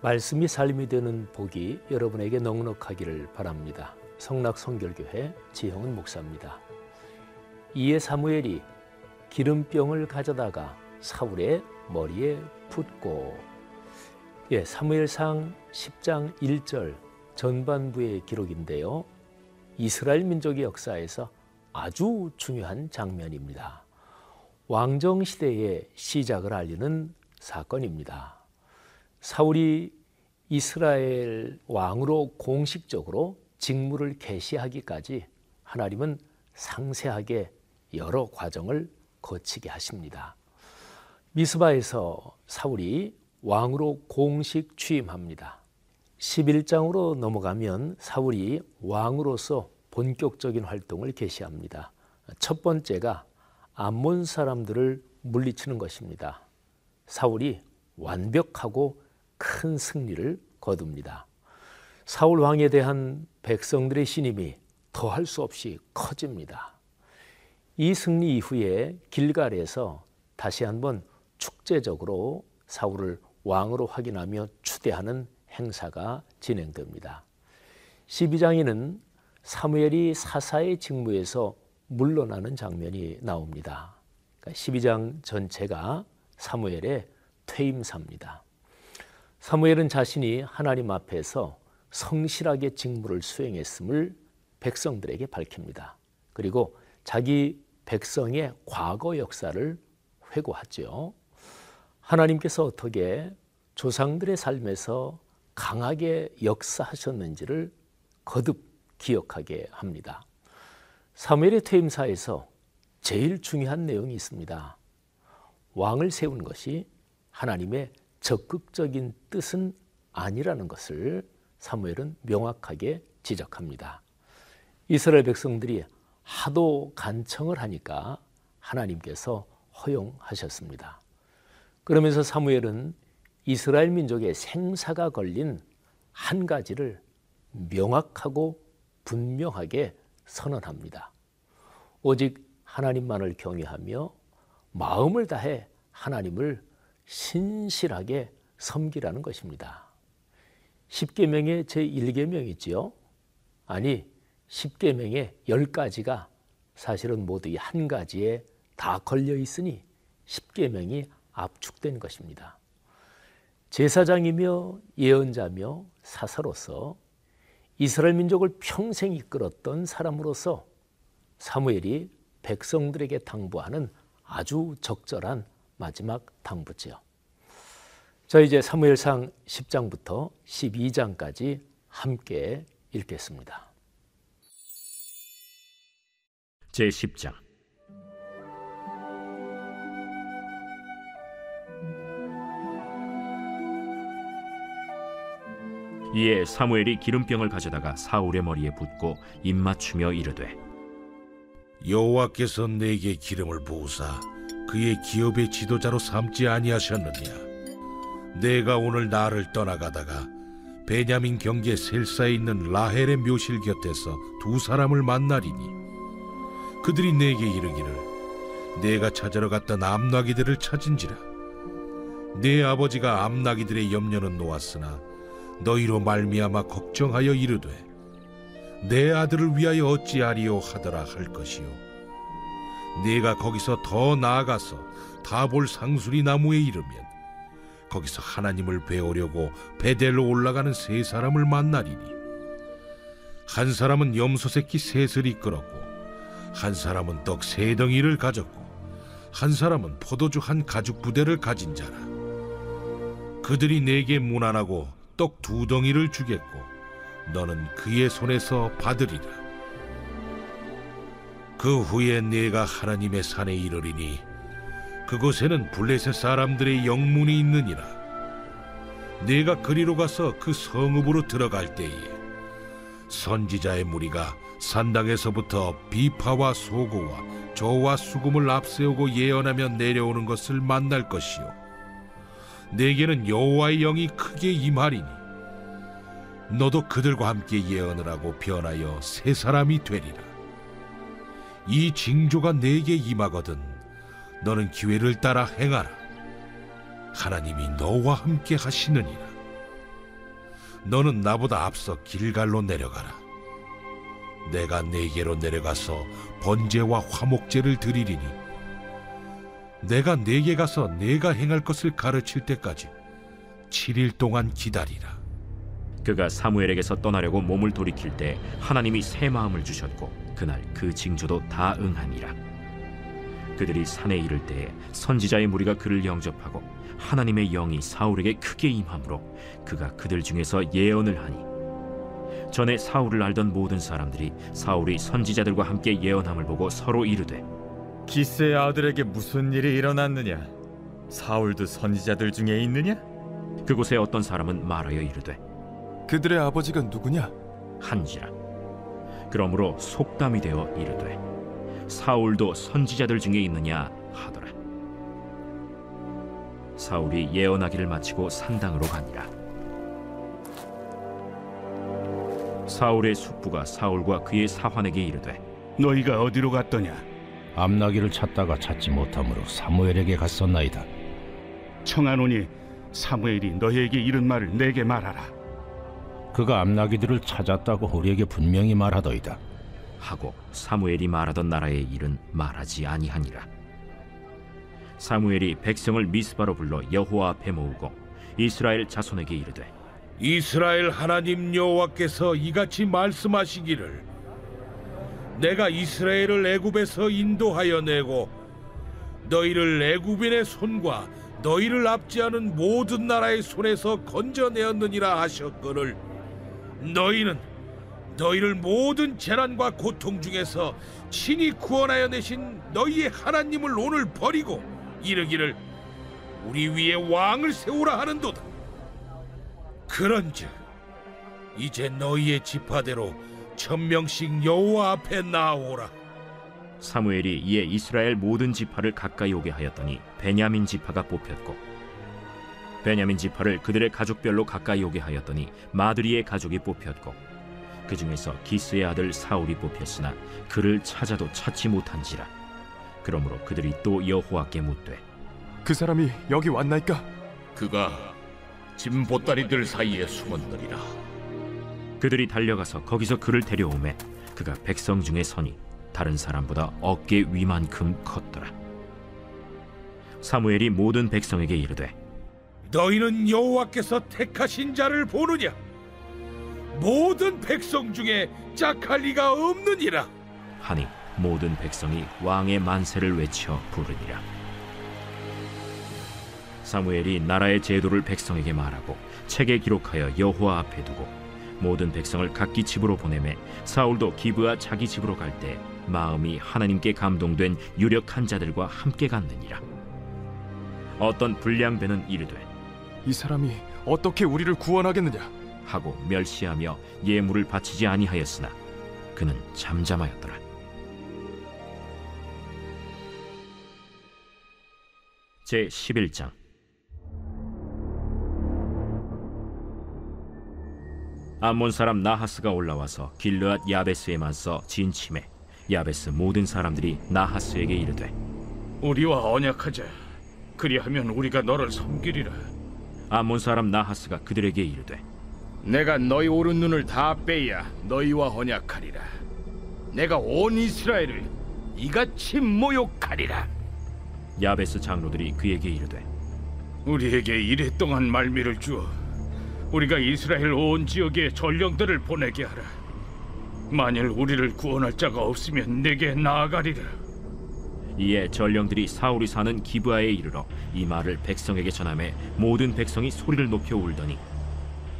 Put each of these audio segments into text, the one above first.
말씀이 삶이 되는 복이 여러분에게 넉넉하기를 바랍니다. 성락 성결교회 지형은 목사입니다. 이에 사무엘이 기름병을 가져다가 사울의 머리에 붓고 예, 사무엘상 10장 1절 전반부의 기록인데요. 이스라엘 민족의 역사에서 아주 중요한 장면입니다. 왕정 시대의 시작을 알리는 사건입니다. 사울이 이스라엘 왕으로 공식적으로 직무를 개시하기까지 하나님은 상세하게 여러 과정을 거치게 하십니다. 미스바에서 사울이 왕으로 공식 취임합니다. 11장으로 넘어가면 사울이 왕으로서 본격적인 활동을 개시합니다. 첫 번째가 암몬 사람들을 물리치는 것입니다. 사울이 완벽하고 큰 승리를 거둡니다. 사울 왕에 대한 백성들의 신임이 더할 수 없이 커집니다. 이 승리 이후에 길갈에서 다시 한번 축제적으로 사울을 왕으로 확인하며 추대하는 행사가 진행됩니다. 12장에는 사무엘이 사사의 직무에서 물러나는 장면이 나옵니다. 12장 그러니까 전체가 사무엘의 퇴임사입니다. 사무엘은 자신이 하나님 앞에서 성실하게 직무를 수행했음을 백성들에게 밝힙니다. 그리고 자기 백성의 과거 역사를 회고하죠. 하나님께서 어떻게 조상들의 삶에서 강하게 역사하셨는지를 거듭 기억하게 합니다. 사무엘의 퇴임사에서 제일 중요한 내용이 있습니다. 왕을 세운 것이 하나님의 적극적인 뜻은 아니라는 것을 사무엘은 명확하게 지적합니다. 이스라엘 백성들이 하도 간청을 하니까 하나님께서 허용하셨습니다. 그러면서 사무엘은 이스라엘 민족의 생사가 걸린 한 가지를 명확하고 분명하게 선언합니다. 오직 하나님만을 경외하며 마음을 다해 하나님을 신실하게 섬기라는 것입니다. 10계명의 제1계명이지요. 아니 10계명의 10가지가 사실은 모두 이 한 가지에 다 걸려 있으니 10계명이 압축된 것입니다. 제사장이며 예언자며 사사로서 이스라엘 민족을 평생 이끌었던 사람으로서 사무엘이 백성들에게 당부하는 아주 적절한 마지막 당부지요. 자, 이제 사무엘상 10장부터 12장까지 함께 읽겠습니다. 제 10장 이에 사무엘이 기름병을 가져다가 사울의 머리에 붓고 입맞추며 이르되 여호와께서 내게 기름을 부으사 그의 기업의 지도자로 삼지 아니하셨느냐? 내가 오늘 나를 떠나가다가 베냐민 경계 셀사에 있는 라헬의 묘실 곁에서 두 사람을 만나리니 그들이 내게 이르기를 내가 찾으러 갔던 암나기들을 찾은지라. 내 아버지가 암나기들의 염려는 놓았으나 너희로 말미암아 걱정하여 이르되 내 아들을 위하여 어찌하리요 하더라 할 것이요 네가 거기서 더 나아가서 다볼 상수리 나무에 이르면 거기서 하나님을 배우려고 베델로 올라가는 세 사람을 만나리니 한 사람은 염소 새끼 셋을 이끌었고 한 사람은 떡 세 덩이를 가졌고 한 사람은 포도주 한 가죽 부대를 가진 자라. 그들이 내게 무난하고 떡 두 덩이를 주겠고 너는 그의 손에서 받으리라 그 후에 내가 하나님의 산에 이르리니 그곳에는 블레셋 사람들의 영문이 있느니라. 내가 그리로 가서 그 성읍으로 들어갈 때에 선지자의 무리가 산당에서부터 비파와 소고와 저와 수금을 앞세우고 예언하며 내려오는 것을 만날 것이요. 내게는 여호와의 영이 크게 임하리니 너도 그들과 함께 예언을 하고 변하여 새 사람이 되리라. 이 징조가 내게 임하거든 너는 기회를 따라 행하라. 하나님이 너와 함께 하시느니라. 너는 나보다 앞서 길갈로 내려가라. 내가 네게로 내려가서 번제와 화목제를 드리리니 내가 네게 가서 내가 행할 것을 가르칠 때까지 7일 동안 기다리라. 그가 사무엘에게서 떠나려고 몸을 돌이킬 때 하나님이 새 마음을 주셨고 그날 그 징조도 다 응하니라 그들이 산에 이를 때에 선지자의 무리가 그를 영접하고 하나님의 영이 사울에게 크게 임함으로 그가 그들 중에서 예언을 하니 전에 사울을 알던 모든 사람들이 사울이 선지자들과 함께 예언함을 보고 서로 이르되 기스의 아들에게 무슨 일이 일어났느냐? 사울도 선지자들 중에 있느냐? 그곳에 어떤 사람은 말하여 이르되 그들의 아버지가 누구냐? 한지라 그러므로 속담이 되어 이르되 사울도 선지자들 중에 있느냐 하더라 사울이 예언하기를 마치고 산당으로 가니라 사울의 숙부가 사울과 그의 사환에게 이르되 너희가 어디로 갔더냐? 암나기를 찾다가 찾지 못하므로 사무엘에게 갔었나이다. 청하노니 사무엘이 너희에게 이른 말을 내게 말하라. 그가 암나기들을 찾았다고 우리에게 분명히 말하더이다. 하고 사무엘이 말하던 나라의 일은 말하지 아니하니라 사무엘이 백성을 미스바로 불러 여호와 앞에 모으고 이스라엘 자손에게 이르되 이스라엘 하나님 여호와께서 이같이 말씀하시기를 내가 이스라엘을 애굽에서 인도하여 내고 너희를 애굽인의 손과 너희를 압제하는 모든 나라의 손에서 건져내었느니라 하셨거늘 너희는 너희를 모든 재난과 고통 중에서 친히 구원하여 내신 너희의 하나님을 오늘 버리고 이르기를 우리 위에 왕을 세우라 하는도다 그런즉 이제 너희의 지파대로 천명씩 여호와 앞에 나오라. 사무엘이 이에 이스라엘 모든 지파를 가까이 오게 하였더니 베냐민 지파가 뽑혔고 베냐민 지파를 그들의 가족별로 가까이 오게 하였더니 마드리의 가족이 뽑혔고 그 중에서 기스의 아들 사울이 뽑혔으나 그를 찾아도 찾지 못한지라 그러므로 그들이 또 여호와께 묻되 그 사람이 여기 왔나이까? 그가 짐 보따리들 사이에 숨었느니라. 그들이 달려가서 거기서 그를 데려오매 그가 백성 중에 서니 다른 사람보다 어깨 위만큼 컸더라 사무엘이 모든 백성에게 이르되 너희는 여호와께서 택하신 자를 보느냐? 모든 백성 중에 짝할 리가 없느니라. 하니 모든 백성이 왕의 만세를 외쳐 부르니라 사무엘이 나라의 제도를 백성에게 말하고 책에 기록하여 여호와 앞에 두고 모든 백성을 각기 집으로 보내매 사울도 기브와 자기 집으로 갈 때 마음이 하나님께 감동된 유력한 자들과 함께 갔느니라 어떤 불량배는 이르되 이 사람이 어떻게 우리를 구원하겠느냐? 하고 멸시하며 예물을 바치지 아니하였으나 그는 잠잠하였더라. 제 11장 암몬 사람 나하스가 올라와서 길르앗 야베스에 맞서 진침해 야베스 모든 사람들이 나하스에게 이르되 우리와 언약하자. 그리하면 우리가 너를 섬기리라. 암몬 사람 나하스가 그들에게 이르되 내가 너희 오른 눈을 다 빼야 너희와 언약하리라. 내가 온 이스라엘을 이같이 모욕하리라. 야베스 장로들이 그에게 이르되 우리에게 이랫동안 말미를 주어 우리가 이스라엘 온 지역에 전령들을 보내게 하라. 만일 우리를 구원할 자가 없으면 내게 나아가리라. 이에 전령들이 사울이 사는 기브아에 이르러 이 말을 백성에게 전함에 모든 백성이 소리를 높여 울더니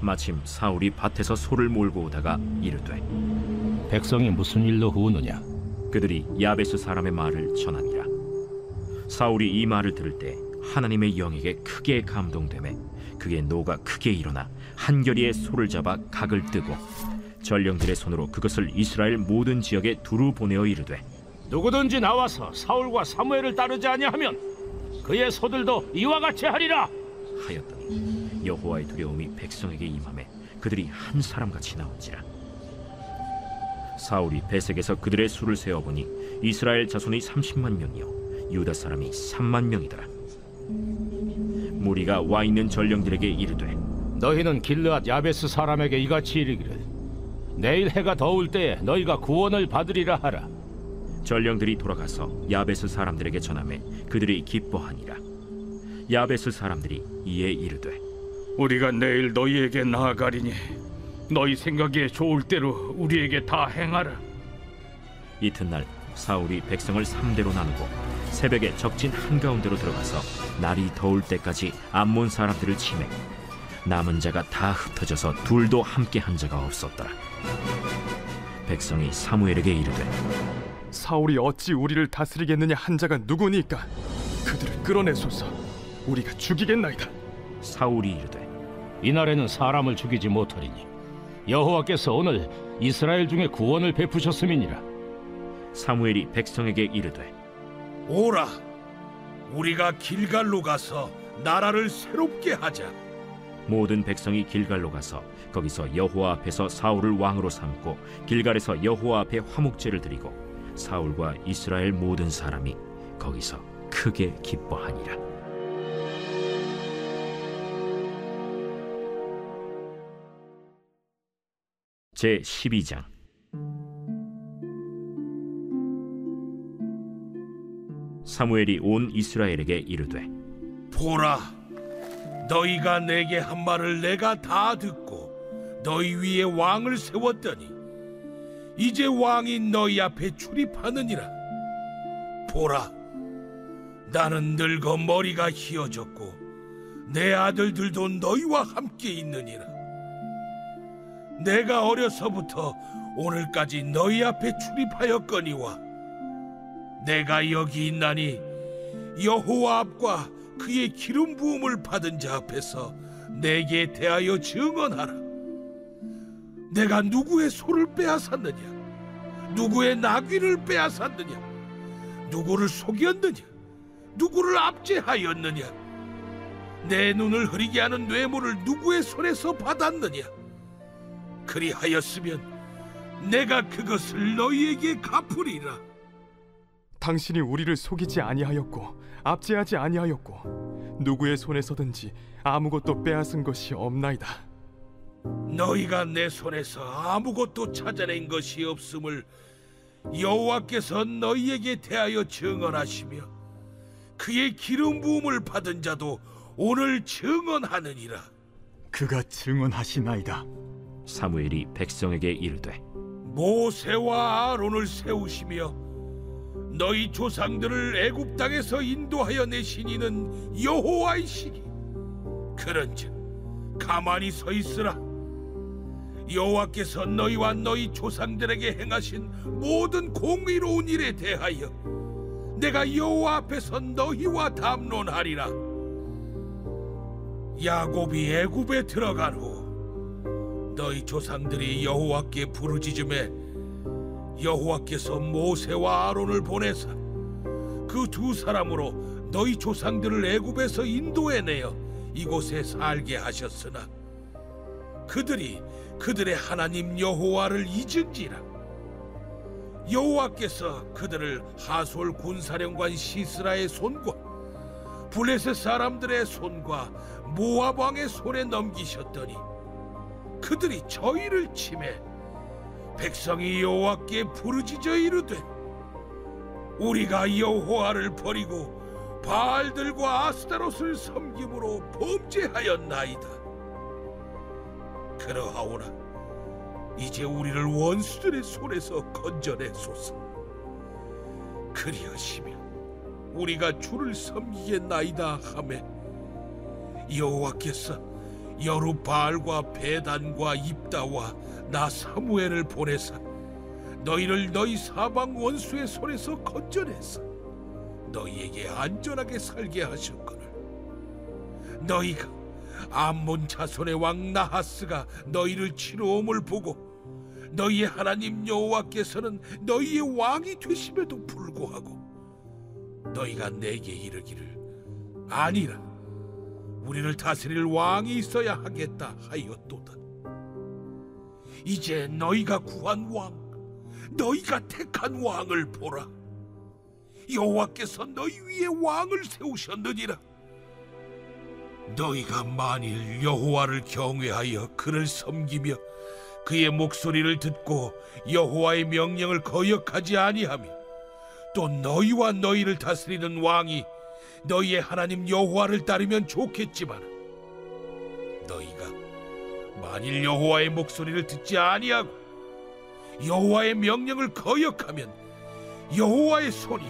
마침 사울이 밭에서 소를 몰고 오다가 이르되 백성이 무슨 일로 후우느냐? 그들이 야베스 사람의 말을 전하니라 사울이 이 말을 들을 때 하나님의 영에게 크게 감동되매 그의 노가 크게 일어나 한결이의 소를 잡아 각을 뜨고 전령들의 손으로 그것을 이스라엘 모든 지역에 두루 보내어 이르되 누구든지 나와서 사울과 사무엘을 따르지 아니하면 그의 소들도 이와 같이 하리라. 하였더니 여호와의 두려움이 백성에게 임함에 그들이 한 사람같이 나온지라. 사울이 베색에서 그들의 수를 세어보니 이스라엘 자손이 30만 명이요 유다 사람이 3만 명이더라. 무리가 와 있는 전령들에게 이르되 너희는 길르앗 야베스 사람에게 이같이 이르기를 내일 해가 더울 때에 너희가 구원을 받으리라 하라 전령들이 돌아가서 야베스 사람들에게 전함에 그들이 기뻐하니라 야베스 사람들이 이에 이르되 우리가 내일 너희에게 나아가리니 너희 생각에 좋을 대로 우리에게 다 행하라. 이튿날 사울이 백성을 삼대로 나누고 새벽에 적진 한가운데로 들어가서 날이 더울 때까지 암몬 사람들을 치매 남은 자가 다 흩어져서 둘도 함께 한 자가 없었더라 백성이 사무엘에게 이르되 사울이 어찌 우리를 다스리겠느냐 한 자가 누구니까? 그들을 끌어내소서. 우리가 죽이겠나이다. 사울이 이르되 이날에는 사람을 죽이지 못하리니 여호와께서 오늘 이스라엘 중에 구원을 베푸셨음이니라. 사무엘이 백성에게 이르되 오라, 우리가 길갈로 가서 나라를 새롭게 하자. 모든 백성이 길갈로 가서 거기서 여호와 앞에서 사울을 왕으로 삼고 길갈에서 여호와 앞에 화목제를 드리고 사울과 이스라엘 모든 사람이 거기서 크게 기뻐하니라. 제 12장. 사무엘이 온 이스라엘에게 이르되 보라, 너희가 내게 한 말을 내가 다 듣고 너희 위에 왕을 세웠더니 이제 왕이 너희 앞에 출입하느니라. 보라, 나는 늙어 머리가 희어졌고 내 아들들도 너희와 함께 있느니라. 내가 어려서부터 오늘까지 너희 앞에 출입하였거니와 내가 여기 있나니 여호와 앞과 그의 기름 부음을 받은 자 앞에서 내게 대하여 증언하라. 내가 누구의 소를 빼앗았느냐? 누구의 나귀를 빼앗았느냐? 누구를 속였느냐? 누구를 압제하였느냐? 내 눈을 흐리게 하는 뇌물을 누구의 손에서 받았느냐? 그리하였으면 내가 그것을 너희에게 갚으리라. 당신이 우리를 속이지 아니하였고 압제하지 아니하였고 누구의 손에서든지 아무것도 빼앗은 것이 없나이다 너희가 내 손에서 아무것도 찾아낸 것이 없음을 여호와께서 너희에게 대하여 증언하시며 그의 기름 부음을 받은 자도 오늘 증언하느니라. 그가 증언하시나이다. 사무엘이 백성에게 이르되 모세와 아론을 세우시며 너희 조상들을 애굽 땅에서 인도하여 내신 이는 여호와이시니 그런즉 가만히 서 있으라 여호와께서 너희와 너희 조상들에게 행하신 모든 공의로운 일에 대하여 내가 여호와 앞에서 너희와 담론하리라. 야곱이 애굽에 들어간 후 너희 조상들이 여호와께 부르짖음에 여호와께서 모세와 아론을 보내사 그 두 사람으로 너희 조상들을 애굽에서 인도해내어 이곳에 살게 하셨으나 그들이 그들의 하나님 여호와를 잊은지라 여호와께서 그들을 하솔 군사령관 시스라의 손과 블레셋 사람들의 손과 모압 왕의 손에 넘기셨더니 그들이 저희를 침해 백성이 여호와께 부르짖어 이르되 우리가 여호와를 버리고 바알들과 아스타롯을 섬김으로 범죄하였나이다. 그러하오나 이제 우리를 원수들의 손에서 건져내소서. 그리하시면 우리가 주를 섬기겠나이다 하매 여호와께서 여루바알과 베단과 입다와 나 사무엘을 보내사 너희를 너희 사방 원수의 손에서 건져내사 너희에게 안전하게 살게 하셨거늘 너희가 암몬 자손의 왕 나하스가 너희를 치러옴을 보고 너희의 하나님 여호와께서는 너희의 왕이 되심에도 불구하고 너희가 내게 이르기를 아니라 우리를 다스릴 왕이 있어야 하겠다 하였도다. 이제 너희가 구한 왕, 너희가 택한 왕을 보라. 여호와께서 너희 위에 왕을 세우셨느니라. 너희가 만일 여호와를 경외하여 그를 섬기며 그의 목소리를 듣고 여호와의 명령을 거역하지 아니하며 또 너희와 너희를 다스리는 왕이 너희의 하나님 여호와를 따르면 좋겠지만 너희가 만일 여호와의 목소리를 듣지 아니하고 여호와의 명령을 거역하면 여호와의 손이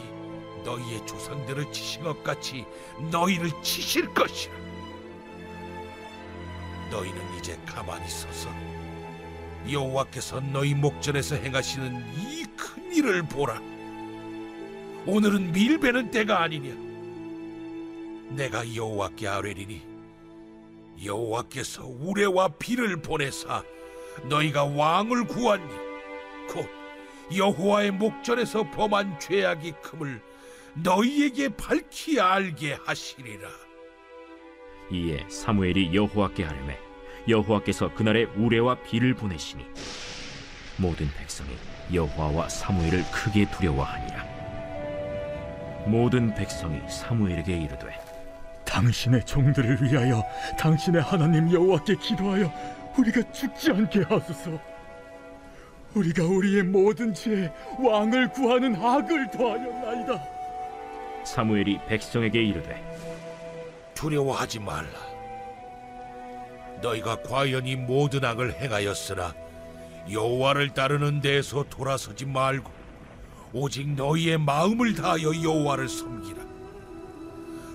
너희의 조상들을 치신 것 같이 너희를 치실 것이라 너희는 이제 가만히 서서 여호와께서 너희 목전에서 행하시는 이 큰 일을 보라. 오늘은 밀베는 때가 아니냐. 내가 여호와께 아뢰리니 여호와께서 우레와 비를 보내사 너희가 왕을 구하니 곧 여호와의 목전에서 범한 죄악이 큼을 너희에게 밝히 알게 하시리라 이에 사무엘이 여호와께 아뢰매 여호와께서 그날에 우레와 비를 보내시니 모든 백성이 여호와와 사무엘을 크게 두려워하니라 모든 백성이 사무엘에게 이르되 당신의 종들을 위하여 당신의 하나님 여호와께 기도하여 우리가 죽지 않게 하소서. 우리가 우리의 모든 죄에 왕을 구하는 악을 더하였나이다. 사무엘이 백성에게 이르되 두려워하지 말라. 너희가 과연 이 모든 악을 행하였으나 여호와를 따르는 데에서 돌아서지 말고 오직 너희의 마음을 다하여 여호와를 섬기라.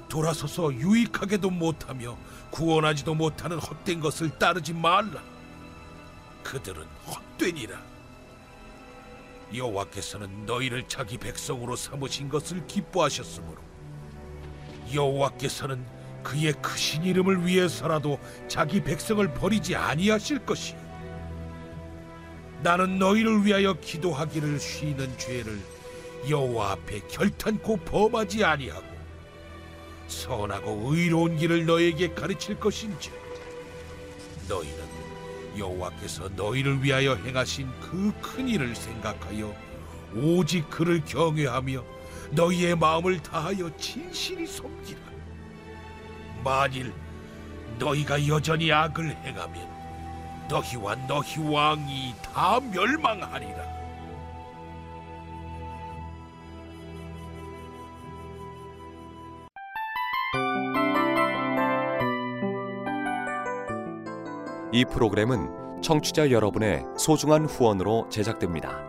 돌아서서 유익하게도 못하며 구원하지도 못하는 헛된 것을 따르지 말라. 그들은 헛되니라. 여호와께서는 너희를 자기 백성으로 삼으신 것을 기뻐하셨으므로 여호와께서는 그의 크신 이름을 위해서라도 자기 백성을 버리지 아니하실 것이요 나는 너희를 위하여 기도하기를 쉬는 죄를 여호와 앞에 결탄코 범하지 아니하고 선하고 의로운 길을 너에게 가르칠 것인지 너희는 여호와께서 너희를 위하여 행하신 그 큰 일을 생각하여 오직 그를 경외하며 너희의 마음을 다하여 진실이 섬기라 만일 너희가 여전히 악을 행하면 너희와 너희 왕이 다 멸망하리라 이 프로그램은 청취자 여러분의 소중한 후원으로 제작됩니다.